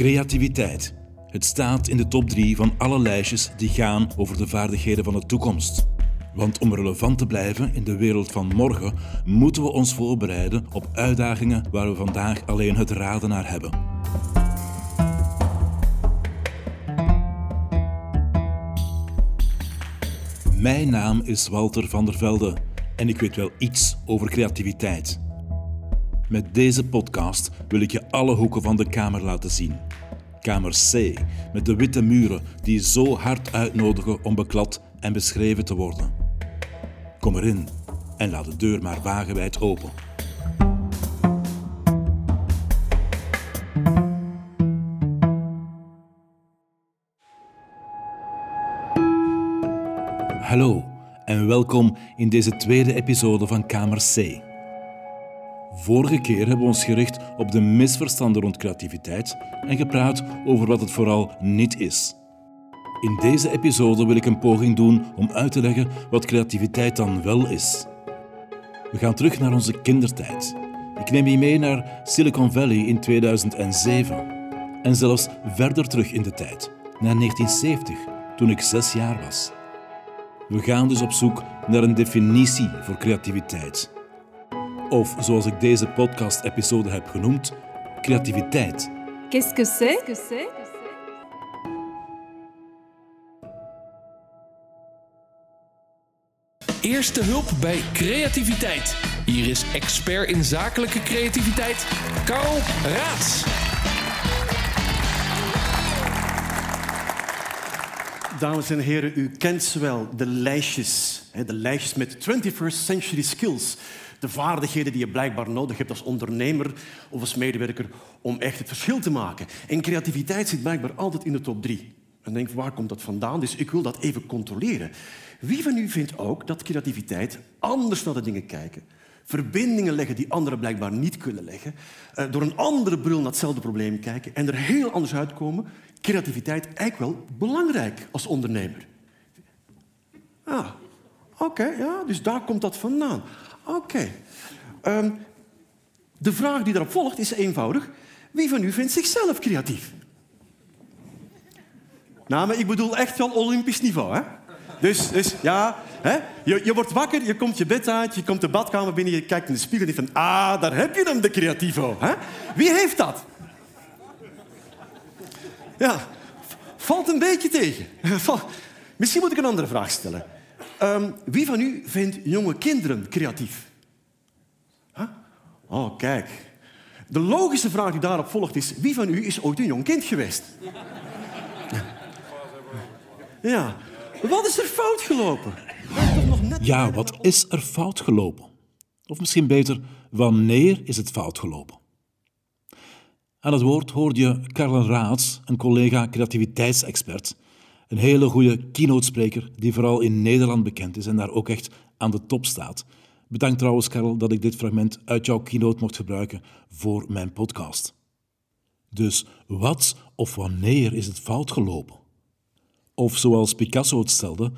Creativiteit. Het staat in de top 3 van alle lijstjes die gaan over de vaardigheden van de toekomst. Want om relevant te blijven in de wereld van morgen, moeten we ons voorbereiden op uitdagingen waar we vandaag alleen het raden naar hebben. Mijn naam is Walter van der Velde en ik weet wel iets over creativiteit. Met deze podcast wil ik je alle hoeken van de kamer laten zien. Kamer C, met de witte muren die zo hard uitnodigen om beklad en beschreven te worden. Kom erin en laat de deur maar wagenwijd open. Hallo en welkom in deze tweede episode van Kamer C. Vorige keer hebben we ons gericht op de misverstanden rond creativiteit en gepraat over wat het vooral niet is. In deze episode wil ik een poging doen om uit te leggen wat creativiteit dan wel is. We gaan terug naar onze kindertijd. Ik neem je mee naar Silicon Valley in 2007 en zelfs verder terug in de tijd, naar 1970, toen ik zes jaar was. We gaan dus op zoek naar een definitie voor creativiteit. Of zoals ik deze podcast-episode heb genoemd, creativiteit. Qu'est-ce que c'est Eerste hulp bij creativiteit. Hier is expert in zakelijke creativiteit, Karl Raats. Dames en heren, u kent ze wel, de lijstjes. De lijstjes met 21st century skills. De vaardigheden die je blijkbaar nodig hebt als ondernemer of als medewerker om echt het verschil te maken. En creativiteit zit blijkbaar altijd in de top drie. En denk, waar komt dat vandaan? Dus ik wil dat even controleren. Wie van u vindt ook dat creativiteit anders naar de dingen kijken, verbindingen leggen die anderen blijkbaar niet kunnen leggen, eh, door een andere bril naar hetzelfde probleem kijken en er heel anders uitkomen, creativiteit eigenlijk wel belangrijk als ondernemer? Ah, oké, ja, dus daar komt dat vandaan. Oké. Ehm, de vraag die daarop volgt is eenvoudig. Wie van u vindt zichzelf creatief? Nou, ik bedoel echt wel olympisch niveau, hè? Dus, dus ja, hè? Je, je wordt wakker, je komt je bed uit, je komt de badkamer binnen, je kijkt in de spiegel en je van, ah, daar heb je hem, de creativo. Hè? Wie heeft dat? Ja, valt een beetje tegen. Misschien moet ik een andere vraag stellen. Ehm, wie van u vindt jonge kinderen creatief? Oh, kijk. De logische vraag die daarop volgt is... wie van u is ooit een jong kind geweest? Ja. Wat is er fout gelopen? Ja, wat is er fout gelopen? Of misschien beter, wanneer is het fout gelopen? Aan het woord hoorde je Karel Raats, een collega creativiteitsexpert. Een hele goede keynote-spreker die vooral in Nederland bekend is en daar ook echt aan de top staat. Bedankt trouwens, Karel, dat ik dit fragment uit jouw keynote mocht gebruiken voor mijn podcast. Dus wat of wanneer is het fout gelopen? Of zoals Picasso het stelde,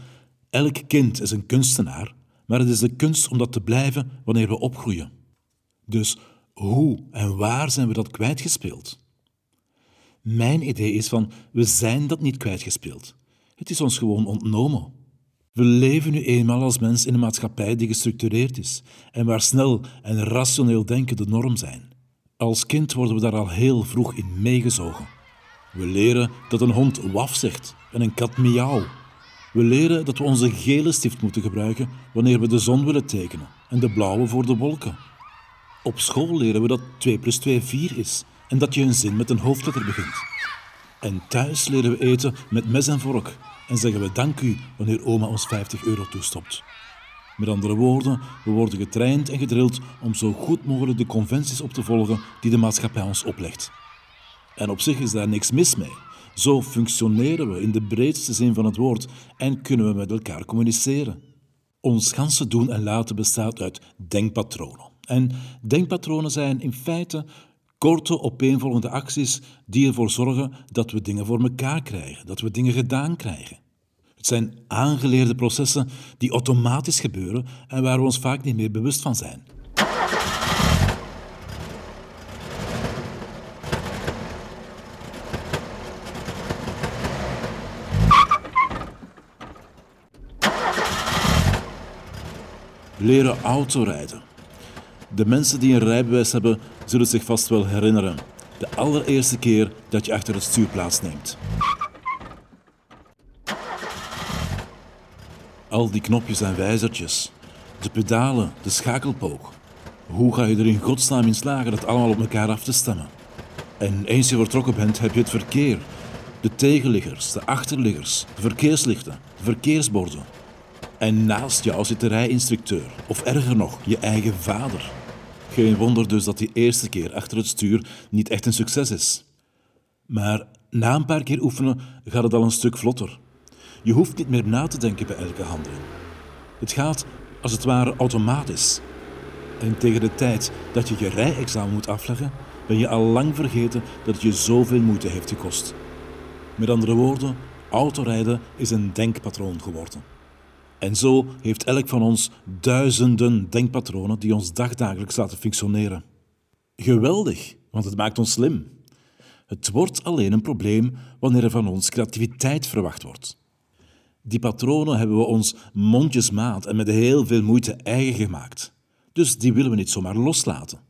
elk kind is een kunstenaar, maar het is de kunst om dat te blijven wanneer we opgroeien. Dus hoe en waar zijn we dat kwijtgespeeld? Mijn idee is van, we zijn dat niet kwijtgespeeld. Het is ons gewoon ontnomen. We leven nu eenmaal als mens in een maatschappij die gestructureerd is en waar snel en rationeel denken de norm zijn. Als kind worden we daar al heel vroeg in meegezogen. We leren dat een hond waf zegt en een kat miauw. We leren dat we onze gele stift moeten gebruiken wanneer we de zon willen tekenen en de blauwe voor de wolken. Op school leren we dat 2 plus 2 4 is en dat je een zin met een hoofdletter begint. En thuis leren we eten met mes en vork en zeggen we dank u wanneer oma ons 50 euro toestopt. Met andere woorden, we worden getraind en gedrild om zo goed mogelijk de conventies op te volgen die de maatschappij ons oplegt. En op zich is daar niks mis mee. Zo functioneren we in de breedste zin van het woord en kunnen we met elkaar communiceren. Ons ganse doen en laten bestaat uit denkpatronen. En denkpatronen zijn in feite korte, opeenvolgende acties die ervoor zorgen dat we dingen voor elkaar krijgen, dat we dingen gedaan krijgen. Het zijn aangeleerde processen die automatisch gebeuren en waar we ons vaak niet meer bewust van zijn. Leren autorijden de mensen die een rijbewijs hebben, zullen zich vast wel herinneren. De allereerste keer dat je achter het stuur plaatsneemt. Al die knopjes en wijzertjes, de pedalen, de schakelpook. Hoe ga je er in godsnaam in slagen dat allemaal op elkaar af te stemmen? En eens je vertrokken bent, heb je het verkeer. De tegenliggers, de achterliggers, de verkeerslichten, de verkeersborden. En naast jou zit de rijinstructeur, of erger nog, je eigen vader. Geen wonder dus dat die eerste keer achter het stuur niet echt een succes is. Maar na een paar keer oefenen gaat het al een stuk vlotter. Je hoeft niet meer na te denken bij elke handeling. Het gaat als het ware automatisch. En tegen de tijd dat je je rijexamen moet afleggen, ben je al lang vergeten dat het je zoveel moeite heeft gekost. Met andere woorden, autorijden is een denkpatroon geworden. En zo heeft elk van ons duizenden denkpatronen die ons dagdagelijks laten functioneren. Geweldig, want het maakt ons slim. Het wordt alleen een probleem wanneer er van ons creativiteit verwacht wordt. Die patronen hebben we ons mondjesmaat en met heel veel moeite eigen gemaakt. Dus die willen we niet zomaar loslaten.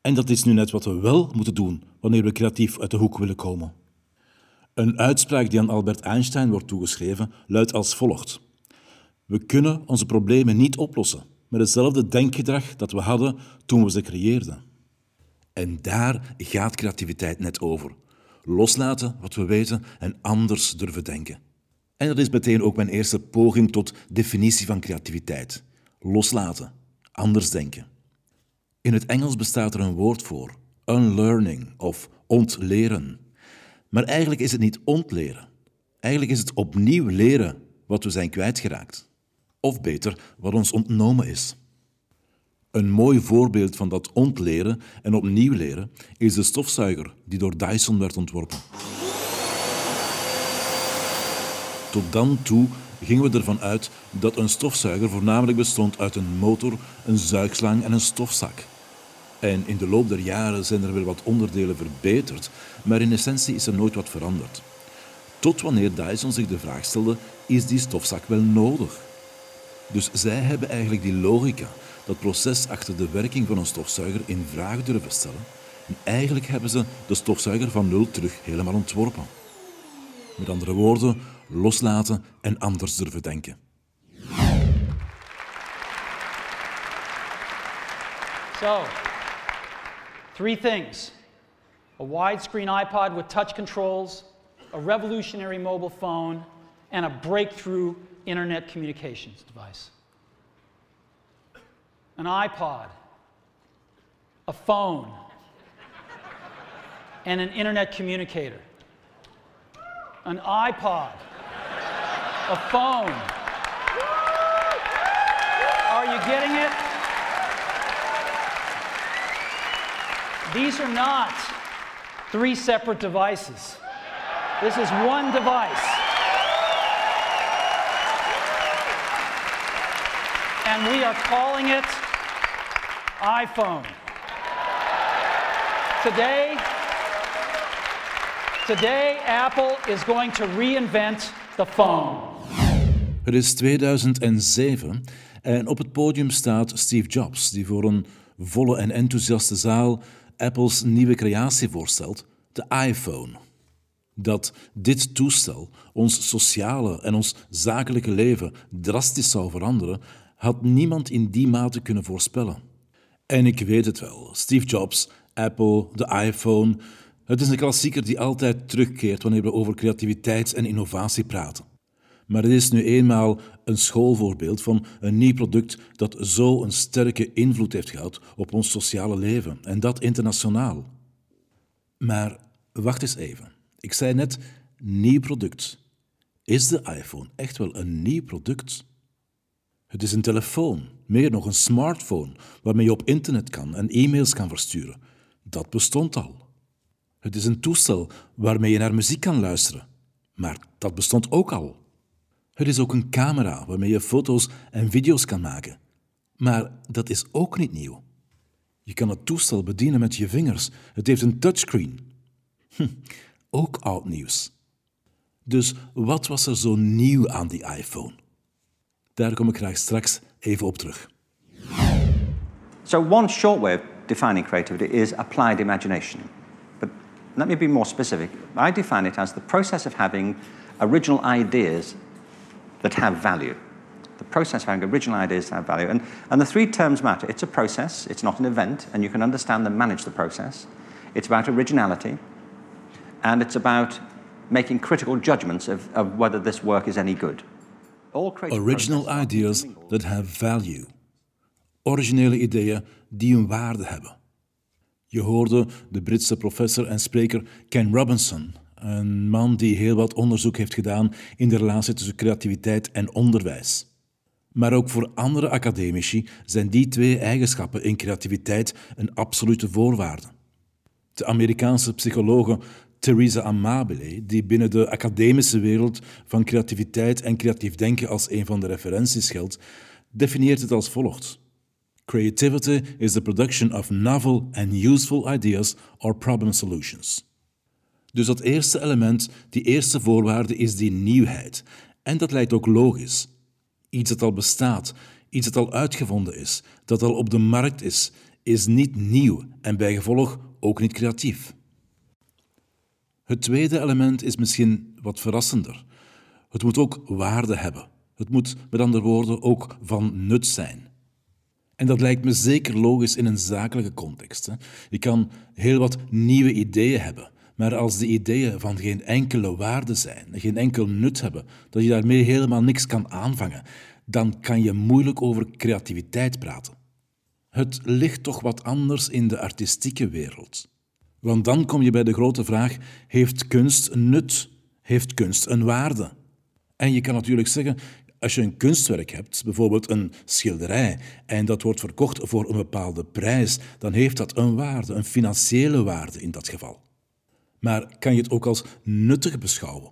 En dat is nu net wat we wel moeten doen wanneer we creatief uit de hoek willen komen. Een uitspraak die aan Albert Einstein wordt toegeschreven luidt als volgt. We kunnen onze problemen niet oplossen met hetzelfde denkgedrag dat we hadden toen we ze creëerden. En daar gaat creativiteit net over. Loslaten wat we weten en anders durven denken. En dat is meteen ook mijn eerste poging tot definitie van creativiteit. Loslaten, anders denken. In het Engels bestaat er een woord voor, unlearning of ontleren. Maar eigenlijk is het niet ontleren. Eigenlijk is het opnieuw leren wat we zijn kwijtgeraakt. Of beter, wat ons ontnomen is. Een mooi voorbeeld van dat ontleren en opnieuw leren is de stofzuiger die door Dyson werd ontworpen. Tot dan toe gingen we ervan uit dat een stofzuiger voornamelijk bestond uit een motor, een zuigslang en een stofzak. En in de loop der jaren zijn er wel wat onderdelen verbeterd, maar in essentie is er nooit wat veranderd. Tot wanneer Dyson zich de vraag stelde: is die stofzak wel nodig? Dus zij hebben eigenlijk die logica, dat proces achter de werking van een stofzuiger in vraag durven stellen. En eigenlijk hebben ze de stofzuiger van nul terug helemaal ontworpen. Met andere woorden, loslaten en anders durven denken. So, three things a widescreen iPod with touch controls, a revolutionary mobile phone, and a breakthrough internet communications device. An iPod, a phone, and an internet communicator. An iPod, a phone. Are you getting it? These are not three separate devices. This is one device. And we are calling it iPhone. Today, today Apple is going to reinvent the phone. Het is 2007 en op het podium staat Steve Jobs, die voor een volle en enthousiaste zaal Apples nieuwe creatie voorstelt, de iPhone. Dat dit toestel ons sociale en ons zakelijke leven drastisch zou veranderen, had niemand in die mate kunnen voorspellen. En ik weet het wel, Steve Jobs, Apple, de iPhone. Het is een klassieker die altijd terugkeert wanneer we over creativiteit en innovatie praten. Maar het is nu eenmaal een schoolvoorbeeld van een nieuw product dat zo een sterke invloed heeft gehad op ons sociale leven, en dat internationaal. Maar wacht eens even. Ik zei net nieuw product. Is de iPhone echt wel een nieuw product? Het is een telefoon, meer nog een smartphone, waarmee je op internet kan en e-mails kan versturen. Dat bestond al. Het is een toestel waarmee je naar muziek kan luisteren. Maar dat bestond ook al. Het is ook een camera waarmee je foto's en video's kan maken. Maar dat is ook niet nieuw. Je kan het toestel bedienen met je vingers. Het heeft een touchscreen. Hm, ook oud nieuws. Dus wat was er zo nieuw aan die iPhone? Daar kom ik graag straks even op terug. So, one short way of defining creativity is applied imagination. But let me be more specific. I define it as the process of having original ideas that have value. The process of having original ideas that have value. And, and the three terms matter. It's a process, it's not an event, and you can understand and manage the process. It's about originality, and it's about making critical judgments of, of whether this work is any good. Original ideas that have value. Originele ideeën die een waarde hebben. Je hoorde de Britse professor en spreker Ken Robinson, een man die heel wat onderzoek heeft gedaan in de relatie tussen creativiteit en onderwijs. Maar ook voor andere academici zijn die twee eigenschappen in creativiteit een absolute voorwaarde. De Amerikaanse psychologe Theresa Amabile, die binnen de academische wereld van creativiteit en creatief denken als een van de referenties geldt, definieert het als volgt. Creativity is the production of novel and useful ideas or problem solutions. Dus dat eerste element, die eerste voorwaarde, is die nieuwheid. En dat lijkt ook logisch. Iets dat al bestaat, iets dat al uitgevonden is, dat al op de markt is, is niet nieuw en bijgevolg ook niet creatief. Het tweede element is misschien wat verrassender. Het moet ook waarde hebben. Het moet, met andere woorden, ook van nut zijn. En dat lijkt me zeker logisch in een zakelijke context. Hè. Je kan heel wat nieuwe ideeën hebben, maar als die ideeën van geen enkele waarde zijn, geen enkel nut hebben, dat je daarmee helemaal niks kan aanvangen, dan kan je moeilijk over creativiteit praten. Het ligt toch wat anders in de artistieke wereld. Want dan kom je bij de grote vraag: heeft kunst een nut? Heeft kunst een waarde? En je kan natuurlijk zeggen: als je een kunstwerk hebt, bijvoorbeeld een schilderij, en dat wordt verkocht voor een bepaalde prijs, dan heeft dat een waarde, een financiële waarde in dat geval. Maar kan je het ook als nuttig beschouwen?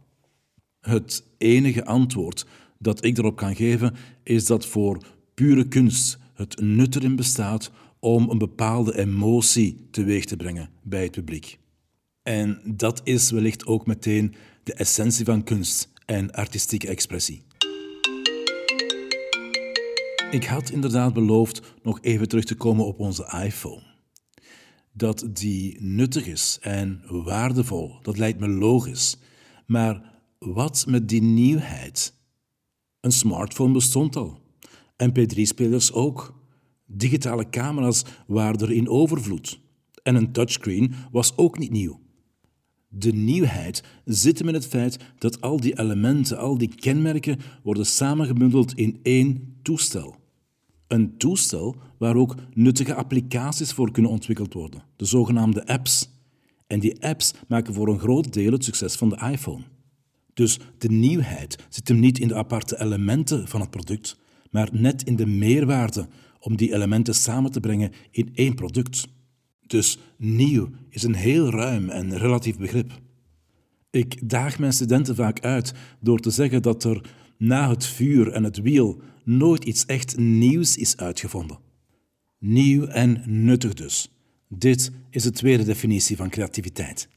Het enige antwoord dat ik erop kan geven is dat voor pure kunst het nut erin bestaat om een bepaalde emotie teweeg te brengen bij het publiek. En dat is wellicht ook meteen de essentie van kunst en artistieke expressie. Ik had inderdaad beloofd nog even terug te komen op onze iPhone. Dat die nuttig is en waardevol, dat lijkt me logisch. Maar wat met die nieuwheid? Een smartphone bestond al. MP3-spelers ook. Digitale camera's waren er in overvloed. En een touchscreen was ook niet nieuw. De nieuwheid zit hem in het feit dat al die elementen, al die kenmerken worden samengebundeld in één toestel. Een toestel waar ook nuttige applicaties voor kunnen ontwikkeld worden, de zogenaamde apps. En die apps maken voor een groot deel het succes van de iPhone. Dus de nieuwheid zit hem niet in de aparte elementen van het product, maar net in de meerwaarde om die elementen samen te brengen in één product. Dus nieuw is een heel ruim en relatief begrip. Ik daag mijn studenten vaak uit door te zeggen dat er na het vuur en het wiel nooit iets echt nieuws is uitgevonden. Nieuw en nuttig dus. Dit is de tweede definitie van creativiteit.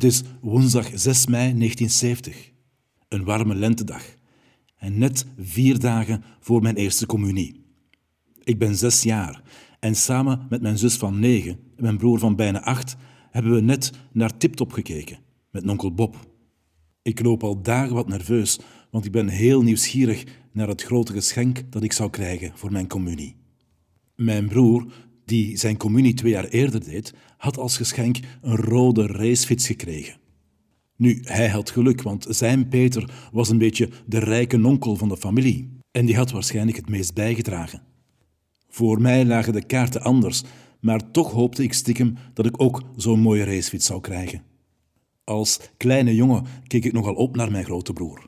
Het is woensdag 6 mei 1970, een warme lentedag en net vier dagen voor mijn eerste communie. Ik ben zes jaar en samen met mijn zus van negen en mijn broer van bijna acht hebben we net naar Tiptop gekeken met onkel Bob. Ik loop al dagen wat nerveus, want ik ben heel nieuwsgierig naar het grote geschenk dat ik zou krijgen voor mijn communie. Mijn broer die zijn communie twee jaar eerder deed, had als geschenk een rode racefiets gekregen. Nu, hij had geluk, want zijn Peter was een beetje de rijke nonkel van de familie en die had waarschijnlijk het meest bijgedragen. Voor mij lagen de kaarten anders, maar toch hoopte ik stiekem dat ik ook zo'n mooie racefiets zou krijgen. Als kleine jongen keek ik nogal op naar mijn grote broer.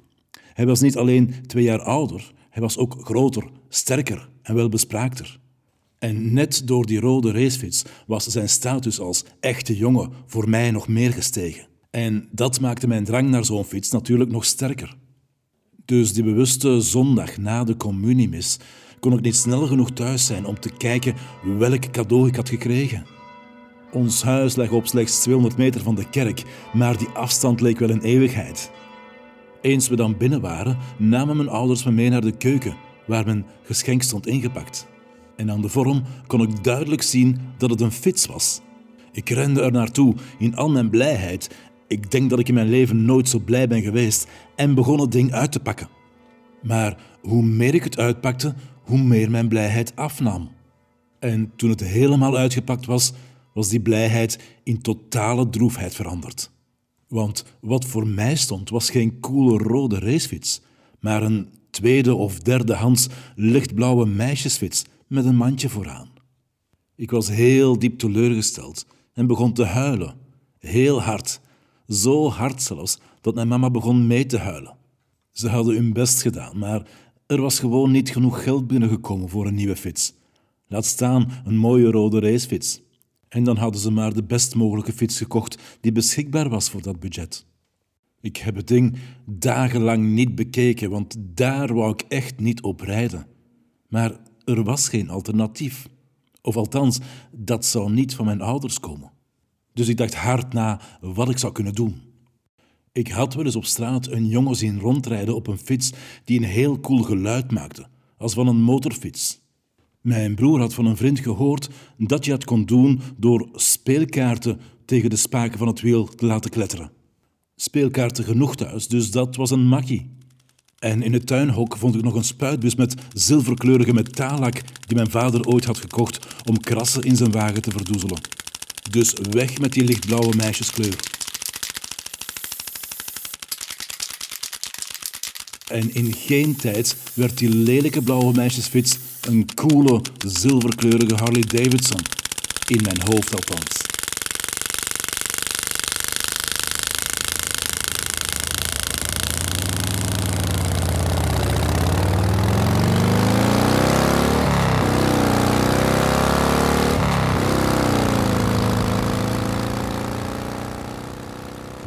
Hij was niet alleen twee jaar ouder, hij was ook groter, sterker en welbespraakter. En net door die rode racefiets was zijn status als echte jongen voor mij nog meer gestegen. En dat maakte mijn drang naar zo'n fiets natuurlijk nog sterker. Dus die bewuste zondag na de communiemis kon ik niet snel genoeg thuis zijn om te kijken welk cadeau ik had gekregen. Ons huis lag op slechts 200 meter van de kerk, maar die afstand leek wel een eeuwigheid. Eens we dan binnen waren, namen mijn ouders me mee naar de keuken, waar mijn geschenk stond ingepakt. En aan de vorm kon ik duidelijk zien dat het een fiets was. Ik rende er naartoe in al mijn blijheid. Ik denk dat ik in mijn leven nooit zo blij ben geweest en begon het ding uit te pakken. Maar hoe meer ik het uitpakte, hoe meer mijn blijheid afnam. En toen het helemaal uitgepakt was, was die blijheid in totale droefheid veranderd. Want wat voor mij stond, was geen coole rode racefiets, maar een tweede of derde hands lichtblauwe meisjesfiets met een mandje vooraan. Ik was heel diep teleurgesteld en begon te huilen. Heel hard. Zo hard zelfs dat mijn mama begon mee te huilen. Ze hadden hun best gedaan, maar er was gewoon niet genoeg geld binnengekomen voor een nieuwe fiets. Laat staan een mooie rode racefiets. En dan hadden ze maar de best mogelijke fiets gekocht die beschikbaar was voor dat budget. Ik heb het ding dagenlang niet bekeken, want daar wou ik echt niet op rijden. Maar er was geen alternatief. Of althans, dat zou niet van mijn ouders komen. Dus ik dacht hard na wat ik zou kunnen doen. Ik had wel eens op straat een jongen zien rondrijden op een fiets die een heel cool geluid maakte, als van een motorfiets. Mijn broer had van een vriend gehoord dat je het kon doen door speelkaarten tegen de spaken van het wiel te laten kletteren. Speelkaarten genoeg thuis, dus dat was een makkie. En in het tuinhok vond ik nog een spuitbus met zilverkleurige metaallak die mijn vader ooit had gekocht om krassen in zijn wagen te verdoezelen. Dus weg met die lichtblauwe meisjeskleur. En in geen tijd werd die lelijke blauwe meisjesfiets een coole, zilverkleurige Harley Davidson. In mijn hoofd althans.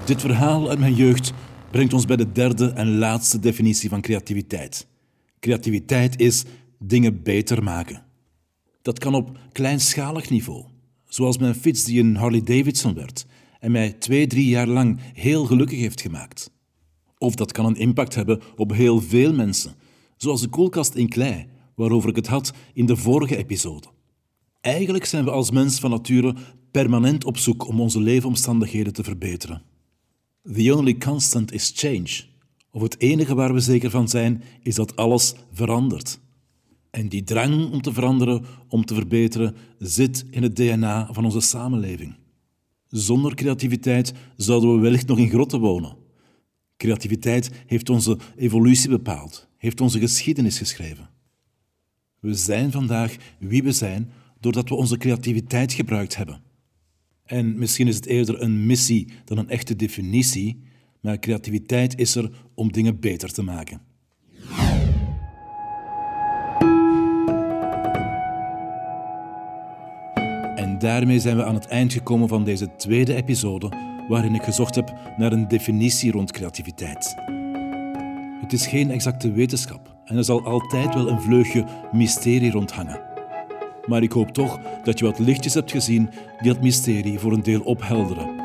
Dit verhaal uit mijn jeugd brengt ons bij de derde en laatste definitie van creativiteit. Creativiteit is dingen beter maken. Dat kan op kleinschalig niveau, zoals mijn fiets die een Harley Davidson werd en mij twee, drie jaar lang heel gelukkig heeft gemaakt. Of dat kan een impact hebben op heel veel mensen, zoals de koelkast in klei, waarover ik het had in de vorige episode. Eigenlijk zijn we als mens van nature permanent op zoek om onze leefomstandigheden te verbeteren. The only constant is change. Of het enige waar we zeker van zijn, is dat alles verandert. En die drang om te veranderen, om te verbeteren, zit in het DNA van onze samenleving. Zonder creativiteit zouden we wellicht nog in grotten wonen. Creativiteit heeft onze evolutie bepaald, heeft onze geschiedenis geschreven. We zijn vandaag wie we zijn doordat we onze creativiteit gebruikt hebben. En misschien is het eerder een missie dan een echte definitie, maar creativiteit is er om dingen beter te maken. En daarmee zijn we aan het eind gekomen van deze tweede episode, waarin ik gezocht heb naar een definitie rond creativiteit. Het is geen exacte wetenschap en er zal altijd wel een vleugje mysterie rondhangen. Maar ik hoop toch dat je wat lichtjes hebt gezien die dat mysterie voor een deel ophelderen.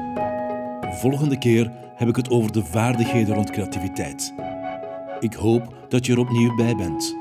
Volgende keer heb ik het over de vaardigheden rond creativiteit. Ik hoop dat je er opnieuw bij bent.